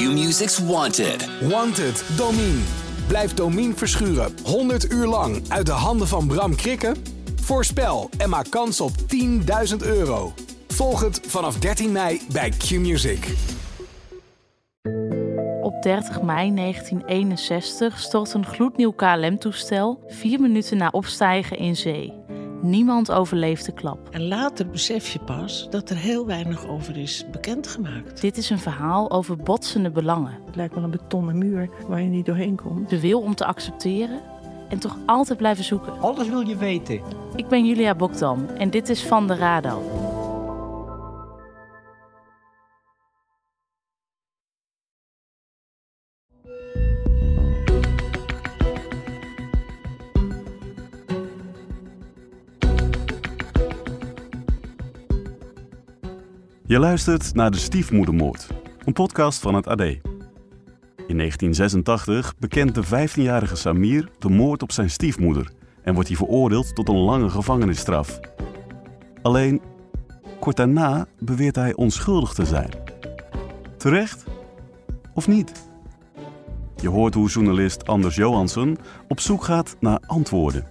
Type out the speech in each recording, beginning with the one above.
Q-Music's Wanted. Wanted, Domine. Blijf Domine verschuren 100 uur lang uit de handen van Bram Krikken? Voorspel en maak kans op 10.000 euro. Volg het vanaf 13 mei bij Q-Music. Op 30 mei 1961 stort een gloednieuw KLM-toestel vier minuten na opstijgen in zee. Niemand overleeft de klap. En later besef je pas dat er heel weinig over is bekendgemaakt. Dit is een verhaal over botsende belangen. Het lijkt wel een betonnen muur waar je niet doorheen komt. De wil om te accepteren en toch altijd blijven zoeken. Alles wil je weten. Ik ben Julia Bokdam en dit is Van de Rado. Je luistert naar De Stiefmoedermoord, een podcast van het AD. In 1986 bekent de 15-jarige Samir de moord op zijn stiefmoeder en wordt hij veroordeeld tot een lange gevangenisstraf. Alleen, kort daarna beweert hij onschuldig te zijn. Terecht? Of niet? Je hoort hoe journalist Anders Johansson op zoek gaat naar antwoorden.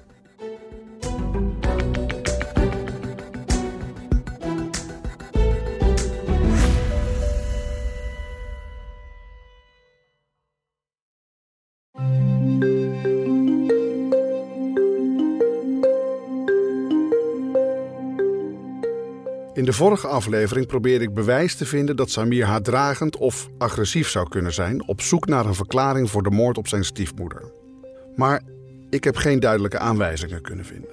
De vorige aflevering probeerde ik bewijs te vinden dat Samir haatdragend of agressief zou kunnen zijn, op zoek naar een verklaring voor de moord op zijn stiefmoeder. Maar ik heb geen duidelijke aanwijzingen kunnen vinden.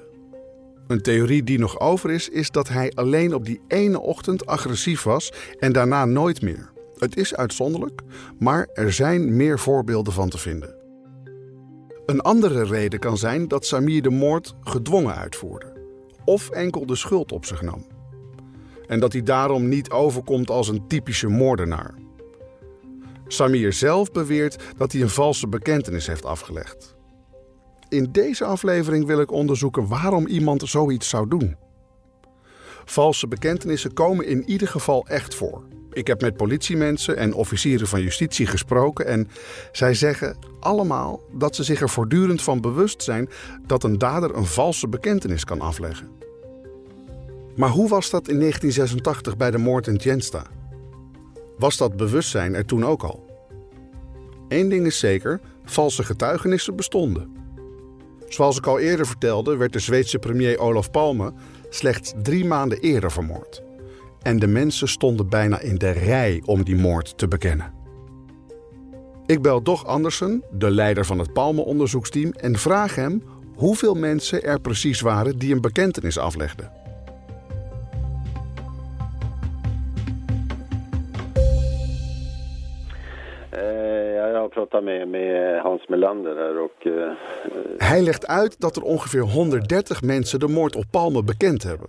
Een theorie die nog over is, is dat hij alleen op die ene ochtend agressief was en daarna nooit meer. Het is uitzonderlijk, maar er zijn meer voorbeelden van te vinden. Een andere reden kan zijn dat Samir de moord gedwongen uitvoerde, of enkel de schuld op zich nam en dat hij daarom niet overkomt als een typische moordenaar. Samir zelf beweert dat hij een valse bekentenis heeft afgelegd. In deze aflevering wil ik onderzoeken waarom iemand zoiets zou doen. Valse bekentenissen komen in ieder geval echt voor. Ik heb met politiemensen en officieren van justitie gesproken en zij zeggen allemaal dat ze zich er voortdurend van bewust zijn dat een dader een valse bekentenis kan afleggen. Maar hoe was dat in 1986 bij de moord in Tjensta? Was dat bewustzijn er toen ook al? Eén ding is zeker, valse getuigenissen bestonden. Zoals ik al eerder vertelde, werd de Zweedse premier Olaf Palme slechts drie maanden eerder vermoord. En de mensen stonden bijna in de rij om die moord te bekennen. Ik bel Doch Andersen, de leider van het Palme-onderzoeksteam, en vraag hem hoeveel mensen er precies waren die een bekentenis aflegden. Pratat med, med Hans Melander här och... eh, Hij legt uit dat er ongeveer 130 mensen de moord op Palme bekend hebben.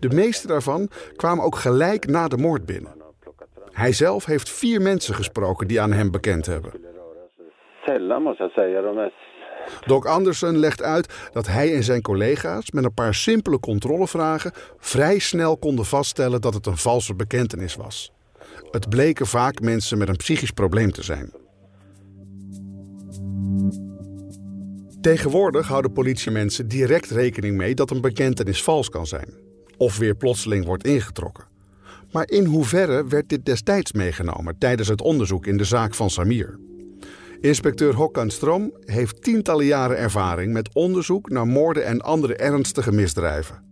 De meeste daarvan kwamen ook gelijk na de moord binnen. Hij zelf heeft vier mensen gesproken die aan hem bekend hebben. sällan måste jag säga. De är Doc Anderson legt uit dat hij en zijn collega's met een paar simpele controlevragen vrij snel konden vaststellen dat het een valse bekentenis was. Het bleken vaak mensen met een psychisch probleem te zijn. Tegenwoordig houden politiemensen direct rekening mee dat een bekentenis vals kan zijn. Of weer plotseling wordt ingetrokken. Maar in hoeverre werd dit destijds meegenomen tijdens het onderzoek in de zaak van Samir? Inspecteur Håkan Strom heeft tientallen jaren ervaring met onderzoek naar moorden en andere ernstige misdrijven.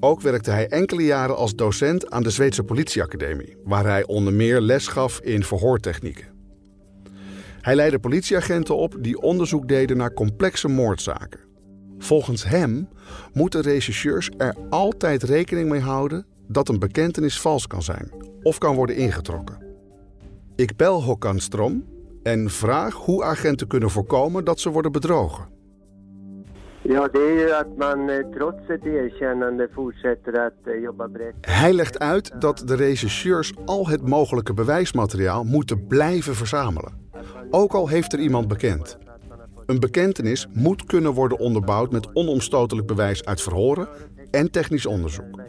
Ook werkte hij enkele jaren als docent aan de Zweedse politieacademie, waar hij onder meer les gaf in verhoortechnieken. Hij leidde politieagenten op die onderzoek deden naar complexe moordzaken. Volgens hem moeten rechercheurs er altijd rekening mee houden dat een bekentenis vals kan zijn of kan worden ingetrokken. Ik bel Håkan Strom en vraag hoe agenten kunnen voorkomen dat ze worden bedrogen. Ja, det är ju att man trots ett erkännande fortsätter att jobba brett. Hij legt uit dat de rechercheurs al het mogelijke bewijsmateriaal moeten blijven verzamelen. Ook al heeft er iemand bekend. Een bekentenis moet kunnen worden onderbouwd met onomstotelijk bewijs uit verhoren en technisch onderzoek.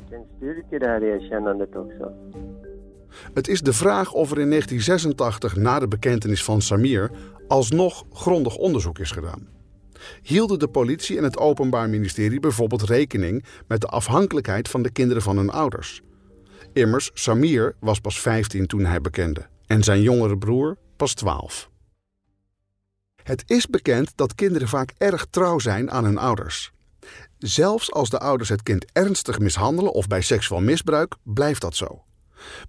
Het is de vraag of er in 1986 na de bekentenis van Samir alsnog grondig onderzoek is gedaan. Hielden de politie en het Openbaar Ministerie bijvoorbeeld rekening met de afhankelijkheid van de kinderen van hun ouders? Immers, Samir was pas 15 toen hij bekende en zijn jongere broer pas 12. Het is bekend dat kinderen vaak erg trouw zijn aan hun ouders. Zelfs als de ouders het kind ernstig mishandelen of bij seksueel misbruik, blijft dat zo.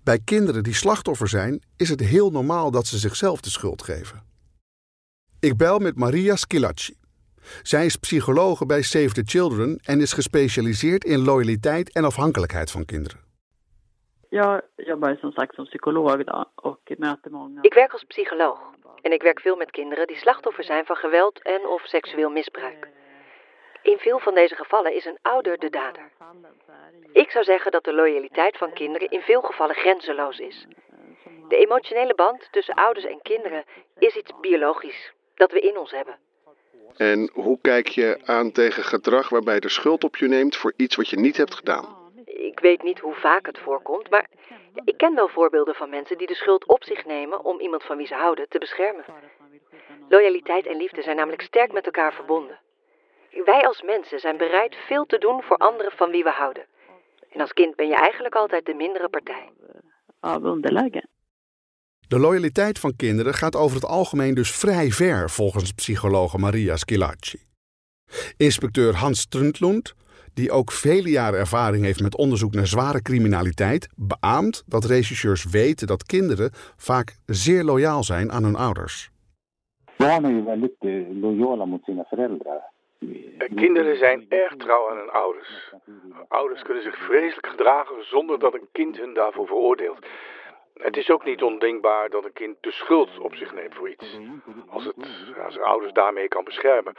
Bij kinderen die slachtoffer zijn, is het heel normaal dat ze zichzelf de schuld geven. Ik bel met Maria Schilacci. Zij is psychologe bij Save the Children en is gespecialiseerd in loyaliteit en afhankelijkheid van kinderen. Jag jobbar som sagt som och möter många. Ik werk als psycholoog en ik werk veel met kinderen die slachtoffer zijn van geweld en of seksueel misbruik. In veel van deze gevallen is een ouder de dader. Ik zou zeggen dat de loyaliteit van kinderen in veel gevallen grenzeloos is. De emotionele band tussen ouders en kinderen is iets biologisch dat we in ons hebben. En hoe kijk je aan tegen gedrag waarbij de schuld op je neemt voor iets wat je niet hebt gedaan? Ik weet niet hoe vaak het voorkomt, maar ik ken wel voorbeelden van mensen die de schuld op zich nemen om iemand van wie ze houden te beschermen. Loyaliteit en liefde zijn namelijk sterk met elkaar verbonden. Wij als mensen zijn bereid veel te doen voor anderen van wie we houden. En als kind ben je eigenlijk altijd de mindere partij. De loyaliteit van kinderen gaat over het algemeen dus vrij ver, volgens psychologe Maria Schilacci. Inspecteur Hans Struntlund, die ook vele jaren ervaring heeft met onderzoek naar zware criminaliteit, beaamt dat rechercheurs weten dat kinderen vaak zeer loyaal zijn aan hun ouders. Eh, föräldrar. Kinderen zijn erg trouw aan hun ouders. Ouders kunnen zich vreselijk gedragen zonder dat een kind hun daarvoor veroordeelt. Het is ook niet ondenkbaar dat een kind de schuld op zich neemt voor iets. Als het ja, zijn ouders daarmee kan beschermen.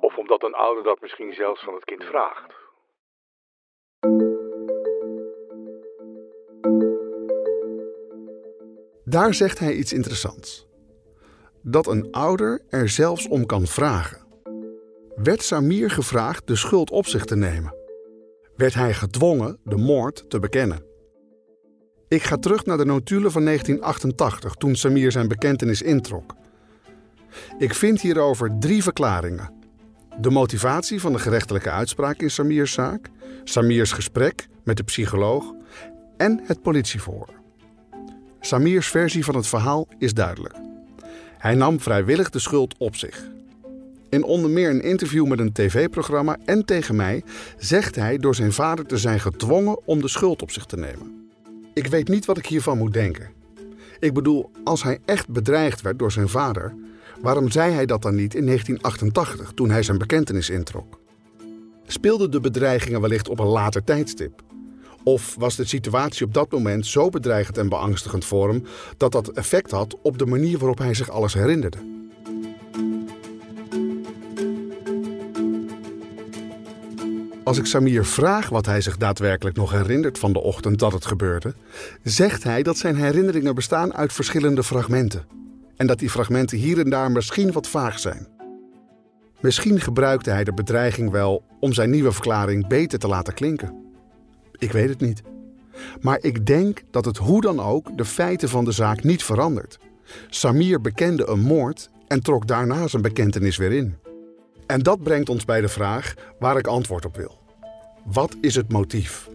Of omdat een ouder dat misschien zelfs van het kind vraagt. Daar zegt hij iets interessants. Dat een ouder er zelfs om kan vragen. Werd Samir gevraagd de schuld op zich te nemen? Werd hij gedwongen de moord te bekennen? Ik ga terug naar de notulen van 1988, toen Samir zijn bekentenis introk. Ik vind hierover drie verklaringen. De motivatie van de gerechtelijke uitspraak in Samirs zaak, Samirs gesprek met de psycholoog en het politieverhoor. Samirs versie van het verhaal is duidelijk. Hij nam vrijwillig de schuld op zich. In onder meer een interview met een tv-programma en tegen mij zegt hij door zijn vader te zijn gedwongen om de schuld op zich te nemen. Ik weet niet wat ik hiervan moet denken. Ik bedoel, als hij echt bedreigd werd door zijn vader, waarom zei hij dat dan niet in 1988 toen hij zijn bekentenis introk? Speelden de bedreigingen wellicht op een later tijdstip? Of was de situatie op dat moment zo bedreigend en beangstigend voor hem dat dat effect had op de manier waarop hij zich alles herinnerde? Als ik Samir vraag wat hij zich daadwerkelijk nog herinnert van de ochtend dat het gebeurde, zegt hij dat zijn herinneringen bestaan uit verschillende fragmenten. En dat die fragmenten hier en daar misschien wat vaag zijn. Misschien gebruikte hij de bedreiging wel om zijn nieuwe verklaring beter te laten klinken. Ik weet het niet. Maar ik denk dat het hoe dan ook de feiten van de zaak niet verandert. Samir bekende een moord en trok daarna zijn bekentenis weer in. En dat brengt ons bij de vraag waar ik antwoord op wil. Wat is het motief?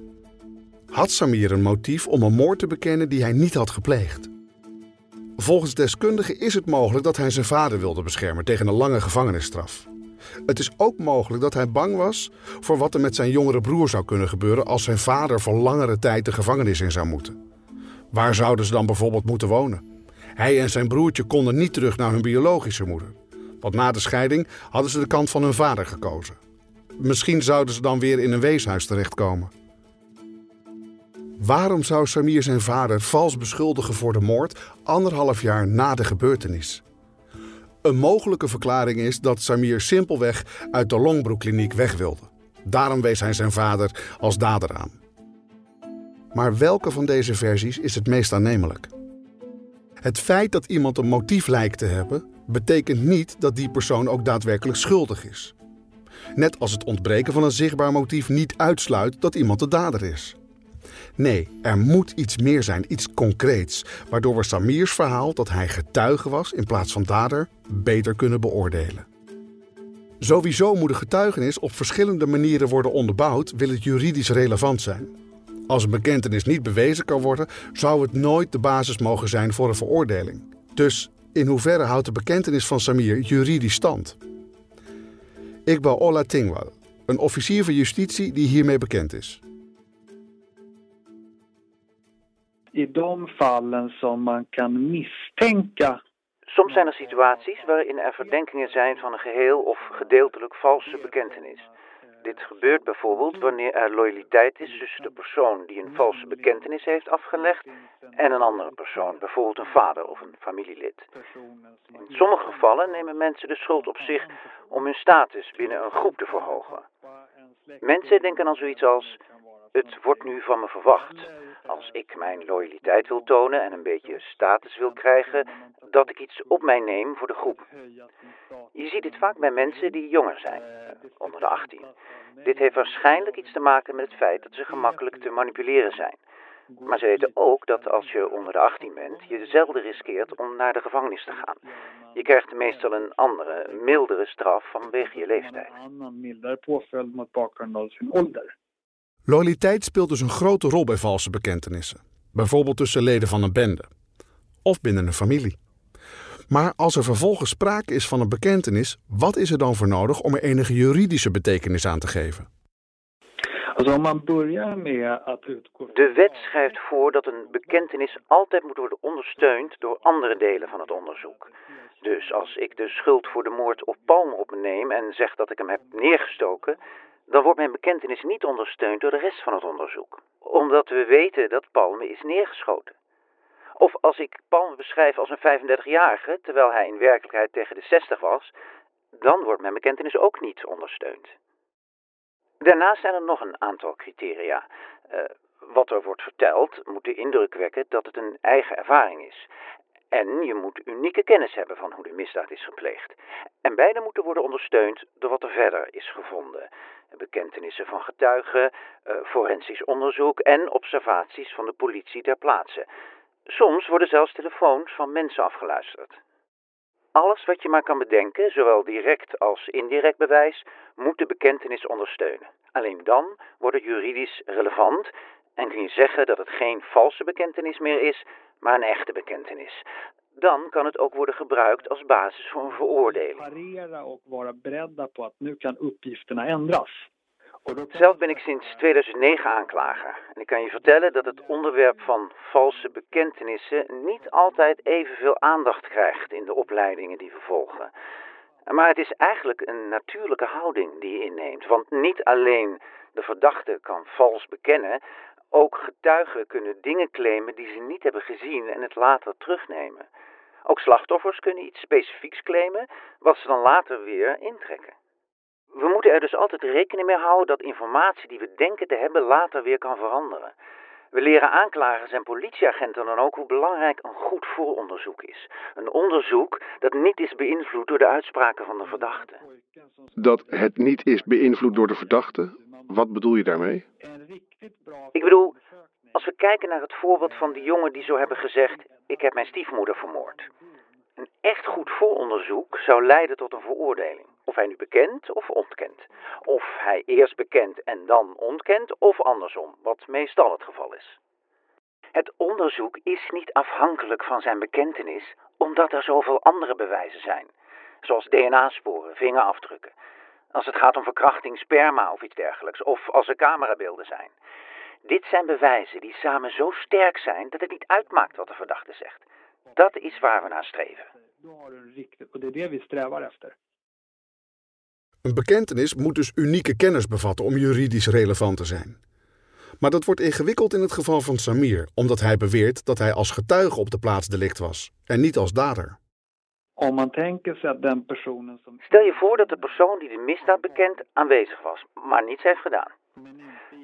Had Samir een motief om een moord te bekennen die hij niet had gepleegd? Volgens deskundigen is het mogelijk dat hij zijn vader wilde beschermen tegen een lange gevangenisstraf. Het is ook mogelijk dat hij bang was voor wat er met zijn jongere broer zou kunnen gebeuren als zijn vader voor langere tijd de gevangenis in zou moeten. Waar zouden ze dan bijvoorbeeld moeten wonen? Hij en zijn broertje konden niet terug naar hun biologische moeder. Want na de scheiding hadden ze de kant van hun vader gekozen. Misschien zouden ze dan weer in een weeshuis terechtkomen. Waarom zou Samir zijn vader vals beschuldigen voor de moord anderhalf jaar na de gebeurtenis? Een mogelijke verklaring is dat Samir simpelweg uit de Longbroek-kliniek weg wilde. Daarom wees hij zijn vader als dader aan. Maar welke van deze versies is het meest aannemelijk? Het feit dat iemand een motief lijkt te hebben, betekent niet dat die persoon ook daadwerkelijk schuldig is. Net als het ontbreken van een zichtbaar motief niet uitsluit dat iemand de dader is. Nee, er moet iets meer zijn, iets concreets, waardoor we Samirs verhaal dat hij getuige was in plaats van dader beter kunnen beoordelen. Sowieso moet een getuigenis op verschillende manieren worden onderbouwd, wil het juridisch relevant zijn. Als een bekentenis niet bewezen kan worden, zou het nooit de basis mogen zijn voor een veroordeling. Dus in hoeverre houdt de bekentenis van Samir juridisch stand? Iqbal Ola Tingwal, een officier van justitie die hiermee bekend is. I de fallen som man kan misstänka Soms zijn er situaties waarin er verdenkingen zijn van een geheel of gedeeltelijk valse bekentenis. Dit gebeurt bijvoorbeeld wanneer er loyaliteit is tussen de persoon die een valse bekentenis heeft afgelegd en een andere persoon, bijvoorbeeld een vader of een familielid. In sommige gevallen nemen mensen de schuld op zich om hun status binnen een groep te verhogen. Mensen denken dan zoiets als: het wordt nu van me verwacht. Als ik mijn loyaliteit wil tonen en een beetje status wil krijgen, dat ik iets op mij neem voor de groep. Je ziet dit vaak bij mensen die jonger zijn, eh, onder de 18. Dit heeft waarschijnlijk iets te maken met het feit dat ze gemakkelijk te manipuleren zijn. Maar ze weten ook dat als je onder de 18 bent, je zelden riskeert om naar de gevangenis te gaan. Je krijgt meestal een andere, mildere straf vanwege je leeftijd. Loyaliteit speelt dus een grote rol bij valse bekentenissen. Bijvoorbeeld tussen leden van een bende. Of binnen een familie. Maar als er vervolgens sprake is van een bekentenis, wat is er dan voor nodig om er enige juridische betekenis aan te geven? De wet schrijft voor dat een bekentenis altijd moet worden ondersteund door andere delen van het onderzoek. Dus als ik de schuld voor de moord op Palmer op me neem en zeg dat ik hem heb neergestoken, dan wordt mijn bekentenis niet ondersteund door de rest van het onderzoek. Omdat we weten dat Palme is neergeschoten. Of als ik Palme beschrijf als een 35-jarige, terwijl hij in werkelijkheid tegen de 60 was, dan wordt mijn bekentenis ook niet ondersteund. Daarnaast zijn er nog een aantal criteria. Uh, wat er wordt verteld moet de indruk wekken dat het een eigen ervaring is. En je moet unieke kennis hebben van hoe de misdaad is gepleegd. En beide moeten worden ondersteund door wat er verder is gevonden. Bekentenissen van getuigen, uh, forensisch onderzoek en observaties van de politie ter plaatse. Soms worden zelfs telefoons van mensen afgeluisterd. Alles wat je maar kan bedenken, zowel direct als indirect bewijs, moet de bekentenis ondersteunen. Alleen dan wordt het juridisch relevant en kun je zeggen dat het geen valse bekentenis meer is, maar een echte bekentenis. Dan kan het ook worden gebruikt als basis voor een veroordeling. Zelf ben ik sinds 2009 aanklager. En ik kan je vertellen dat het onderwerp van valse bekentenissen niet altijd evenveel aandacht krijgt in de opleidingen die we volgen. Maar het is eigenlijk een natuurlijke houding die je inneemt. Want niet alleen de verdachte kan vals bekennen, ook getuigen kunnen dingen claimen die ze niet hebben gezien en het later terugnemen. Ook slachtoffers kunnen iets specifieks claimen, wat ze dan later weer intrekken. We moeten er dus altijd rekening mee houden dat informatie die we denken te hebben later weer kan veranderen. We leren aanklagers en politieagenten dan ook hoe belangrijk een goed vooronderzoek is. Een onderzoek dat niet is beïnvloed door de uitspraken van de verdachte. Dat het niet is beïnvloed door de verdachte? Wat bedoel je daarmee? Ik bedoel, als we kijken naar het voorbeeld van die jongen die zo hebben gezegd: Ik heb mijn stiefmoeder vermoord. Een echt goed vooronderzoek zou leiden tot een veroordeling. Of hij nu bekent of ontkent. Of hij eerst bekent en dan ontkent, of andersom, wat meestal het geval is. Het onderzoek is niet afhankelijk van zijn bekentenis, omdat er zoveel andere bewijzen zijn, zoals DNA-sporen, vingerafdrukken. Als het gaat om verkrachting, sperma of iets dergelijks, of als er camerabeelden zijn. Dit zijn bewijzen die samen zo sterk zijn dat het niet uitmaakt wat de verdachte zegt. Dat is waar we naar streven. Een bekentenis moet dus unieke kennis bevatten om juridisch relevant te zijn. Maar dat wordt ingewikkeld in het geval van Samir, omdat hij beweert dat hij als getuige op de plaats delict was en niet als dader. Stel je voor dat de persoon die de misdaad bekent aanwezig was, maar niets heeft gedaan.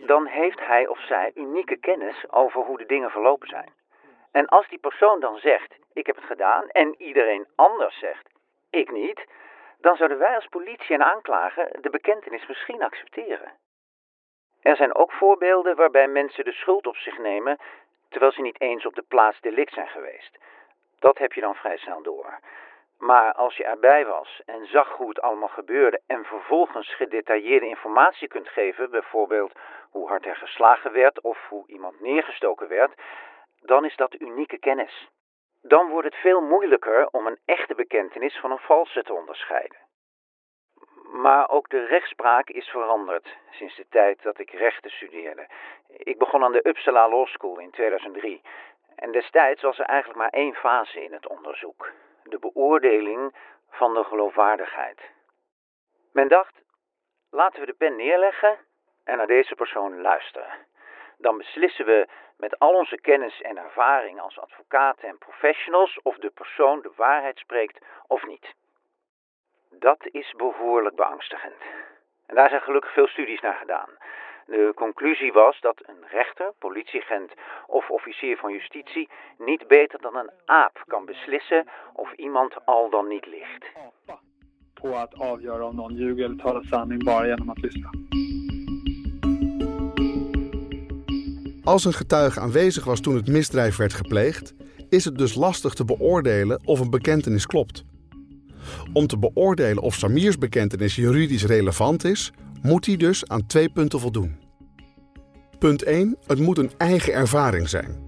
Dan heeft hij of zij unieke kennis over hoe de dingen verlopen zijn. En als die persoon dan zegt, ik heb het gedaan, en iedereen anders zegt, ik niet, dan zouden wij als politie en aanklager de bekentenis misschien accepteren. Er zijn ook voorbeelden waarbij mensen de schuld op zich nemen terwijl ze niet eens op de plaats delict zijn geweest. Dat heb je dan vrij snel door. Maar als je erbij was en zag hoe het allemaal gebeurde en vervolgens gedetailleerde informatie kunt geven, bijvoorbeeld hoe hard er geslagen werd of hoe iemand neergestoken werd, dan is dat unieke kennis. Dan wordt het veel moeilijker om een echte bekentenis van een valse te onderscheiden. Maar ook de rechtspraak is veranderd sinds de tijd dat ik rechten studeerde. Ik begon aan de Uppsala Law School in 2003. En destijds was er eigenlijk maar één fase in het onderzoek: de beoordeling van de geloofwaardigheid. Men dacht: laten we de pen neerleggen en naar deze persoon luisteren. Dan beslissen we met al onze kennis en ervaring als advocaten en professionals of de persoon de waarheid spreekt of niet. Dat is behoorlijk beangstigend. En daar zijn gelukkig veel studies naar gedaan. De conclusie was dat een rechter, politieagent of officier van justitie niet beter dan een aap kan beslissen of iemand al dan niet ligt. På att avgöra om någon ljuger eller talar sanning bara genom att lyssna. Als een getuige aanwezig was toen het misdrijf werd gepleegd, is het dus lastig te beoordelen of een bekentenis klopt. Om te beoordelen of Samirs bekentenis juridisch relevant is, moet hij dus aan twee punten voldoen. Punt 1. Het moet een eigen ervaring zijn.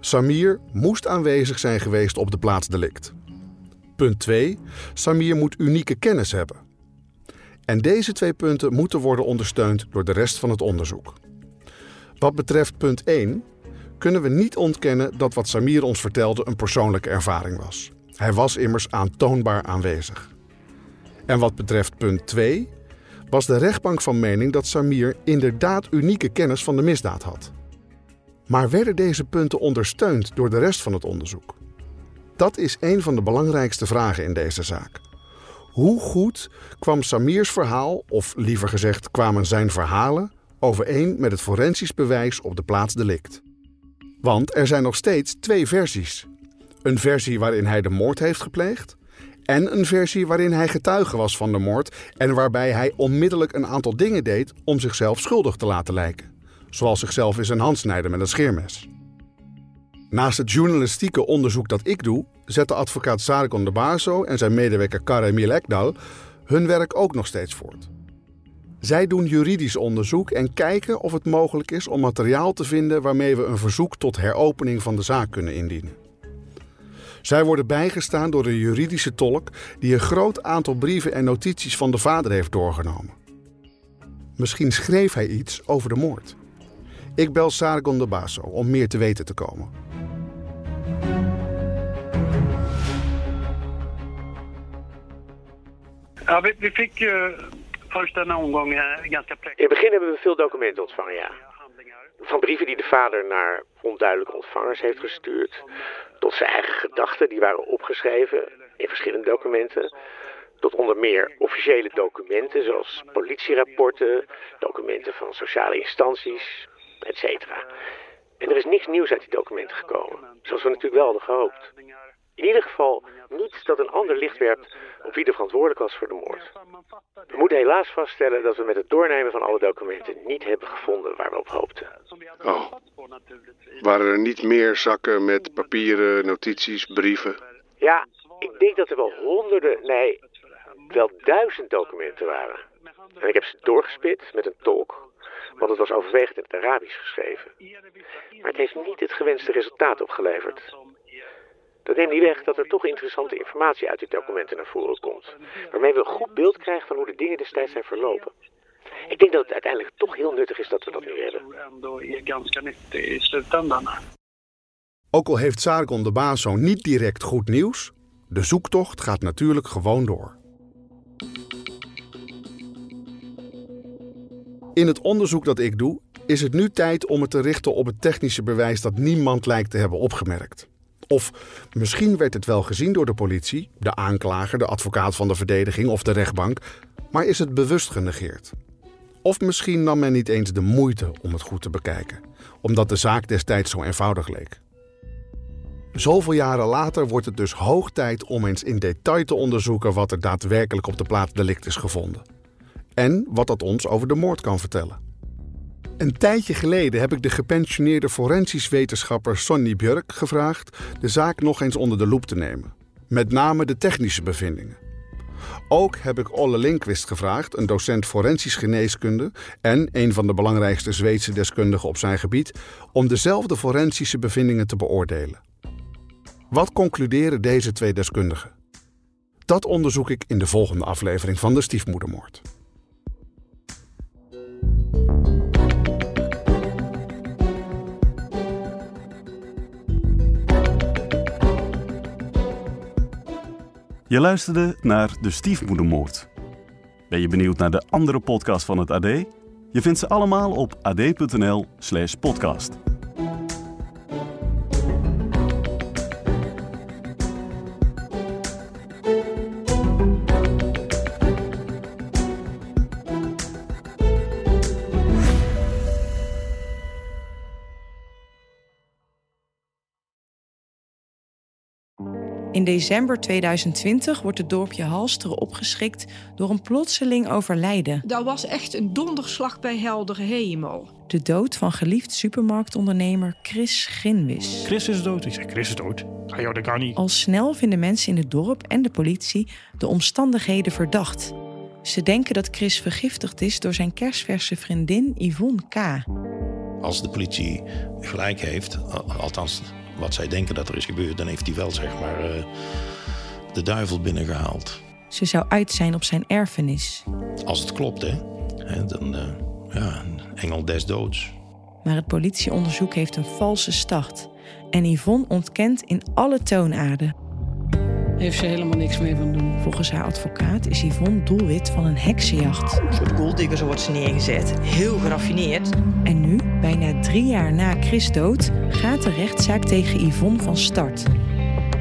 Samir moest aanwezig zijn geweest op de plaats delict. Punt 2. Samir moet unieke kennis hebben. En deze twee punten moeten worden ondersteund door de rest van het onderzoek. Wat betreft punt 1 kunnen we niet ontkennen dat wat Samir ons vertelde een persoonlijke ervaring was. Hij was immers aantoonbaar aanwezig. En wat betreft punt 2 was de rechtbank van mening dat Samir inderdaad unieke kennis van de misdaad had. Maar werden deze punten ondersteund door de rest van het onderzoek? Dat is een van de belangrijkste vragen in deze zaak. Hoe goed kwam Samirs verhaal, of liever gezegd kwamen zijn verhalen, overeen met het forensisch bewijs op de plaats delict? Want er zijn nog steeds twee versies. Een versie waarin hij de moord heeft gepleegd en een versie waarin hij getuige was van de moord en waarbij hij onmiddellijk een aantal dingen deed om zichzelf schuldig te laten lijken. Zoals zichzelf in zijn hand snijden met een scheermes. Naast het journalistieke onderzoek dat ik doe, zetten advocaat Sargon de Baso en zijn medewerker Karemil Ekdal hun werk ook nog steeds voort. Zij doen juridisch onderzoek en kijken of het mogelijk is om materiaal te vinden waarmee we een verzoek tot heropening van de zaak kunnen indienen. Zij worden bijgestaan door een juridische tolk die een groot aantal brieven en notities van de vader heeft doorgenomen. Misschien schreef hij iets over de moord. Ik bel Sargon de Baso om meer te weten te komen. Ja, vi, vi fick ju först en omgång eh, ganska In het begin hebben we veel documenten ontvangen, ja. Van brieven die de vader naar onduidelijke ontvangers heeft gestuurd, tot zijn eigen gedachten, die waren opgeschreven in verschillende documenten, tot onder meer officiële documenten zoals politierapporten, documenten van sociale instanties, etc. En er is niks nieuws uit die documenten gekomen, zoals we natuurlijk wel hadden gehoopt. In ieder geval niets dat een ander licht werpt op wie er verantwoordelijk was voor de moord. We moeten helaas vaststellen dat we met het doornemen van alle documenten niet hebben gevonden waar we op hoopten. Oh. Waren er niet meer zakken met papieren, notities, brieven? Ja, ik denk dat er wel honderden, nee, wel duizend documenten waren. En ik heb ze doorgespit met een tolk, want het was overwegend in het Arabisch geschreven. Maar het heeft niet het gewenste resultaat opgeleverd. Dat neemt niet weg dat er toch interessante informatie uit die documenten naar voren komt. Waarmee we een goed beeld krijgen van hoe de dingen destijds zijn verlopen. Ik denk dat het uiteindelijk toch heel nuttig is dat we dat nu hebben. Ook al heeft Sargon de Baso niet direct goed nieuws, de zoektocht gaat natuurlijk gewoon door. In het onderzoek dat ik doe, is het nu tijd om het te richten op het technische bewijs dat niemand lijkt te hebben opgemerkt. Of misschien werd het wel gezien door de politie, de aanklager, de advocaat van de verdediging of de rechtbank, maar is het bewust genegeerd. Of misschien nam men niet eens de moeite om het goed te bekijken, omdat de zaak destijds zo eenvoudig leek. Zoveel jaren later wordt het dus hoog tijd om eens in detail te onderzoeken wat er daadwerkelijk op de plaats delict is gevonden. En wat dat ons over de moord kan vertellen. Een tijdje geleden heb ik de gepensioneerde forensisch wetenschapper Sonny Björk gevraagd de zaak nog eens onder de loep te nemen. Met name de technische bevindingen. Ook heb ik Olle Linkvist gevraagd, een docent forensisch geneeskunde en een van de belangrijkste Zweedse deskundigen op zijn gebied, om dezelfde forensische bevindingen te beoordelen. Wat concluderen deze twee deskundigen? Dat onderzoek ik in de volgende aflevering van de stiefmoedermoord. Je luisterde naar De Stiefmoedermoord. Ben je benieuwd naar de andere podcast van het AD? Je vindt ze allemaal op ad.nl/slash podcast. In december 2020 wordt het dorpje Halsteren opgeschrikt door een plotseling overlijden. Dat was echt een donderslag bij heldere hemel. De dood van geliefd supermarktondernemer Chris Grinwis. Chris is dood. Ik zeg, Chris is dood. Ah joh, dat kan niet. Al snel vinden mensen in het dorp en de politie de omstandigheden verdacht. Ze denken dat Chris vergiftigd is door zijn kerstverse vriendin Yvonne K. Als de politie gelijk heeft, althans wat zij denken dat er is gebeurd, dan heeft hij wel zeg maar uh, de duivel binnengehaald. Ze zou uit zijn op zijn erfenis. Als het klopt, hè? Dan, uh, ja, een engel des doods. Maar het politieonderzoek heeft een valse start. En Yvonne ontkent in alle toonaarden. Heeft ze helemaal niks mee van doen. Volgens haar advocaat is Yvonne doelwit van een heksenjacht. Een soort golddigger, zo wordt ze neergezet. Heel geraffineerd. En nu, bijna drie jaar na Chris dood, gaat de rechtszaak tegen Yvonne van start.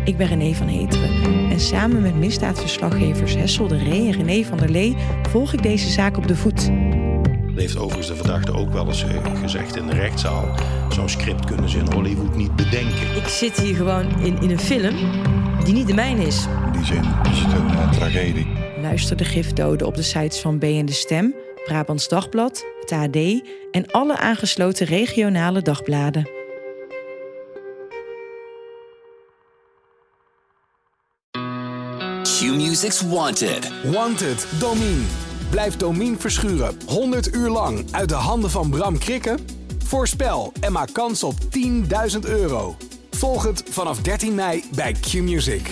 Ik ben René van Heteren en samen met misdaadverslaggevers Hessel de Ree en René van der Lee volg ik deze zaak op de voet. Heeft overigens de verdachte ook wel eens gezegd in de rechtszaal. Zo'n script kunnen ze in Hollywood niet bedenken. Ik zit hier gewoon in, in een film die niet de mijne is. In die zin is het een uh, tragedie. Luister de gifdoden op de sites van B en de Stem, Brabants Dagblad, het AD en alle aangesloten regionale dagbladen. Q-Music's Wanted. Wanted, Domine. Blijf Domine verschuren 100 uur lang uit de handen van Bram Krikken? Voorspel en maak kans op 10.000 euro. Volg het vanaf 13 mei bij Q-Music.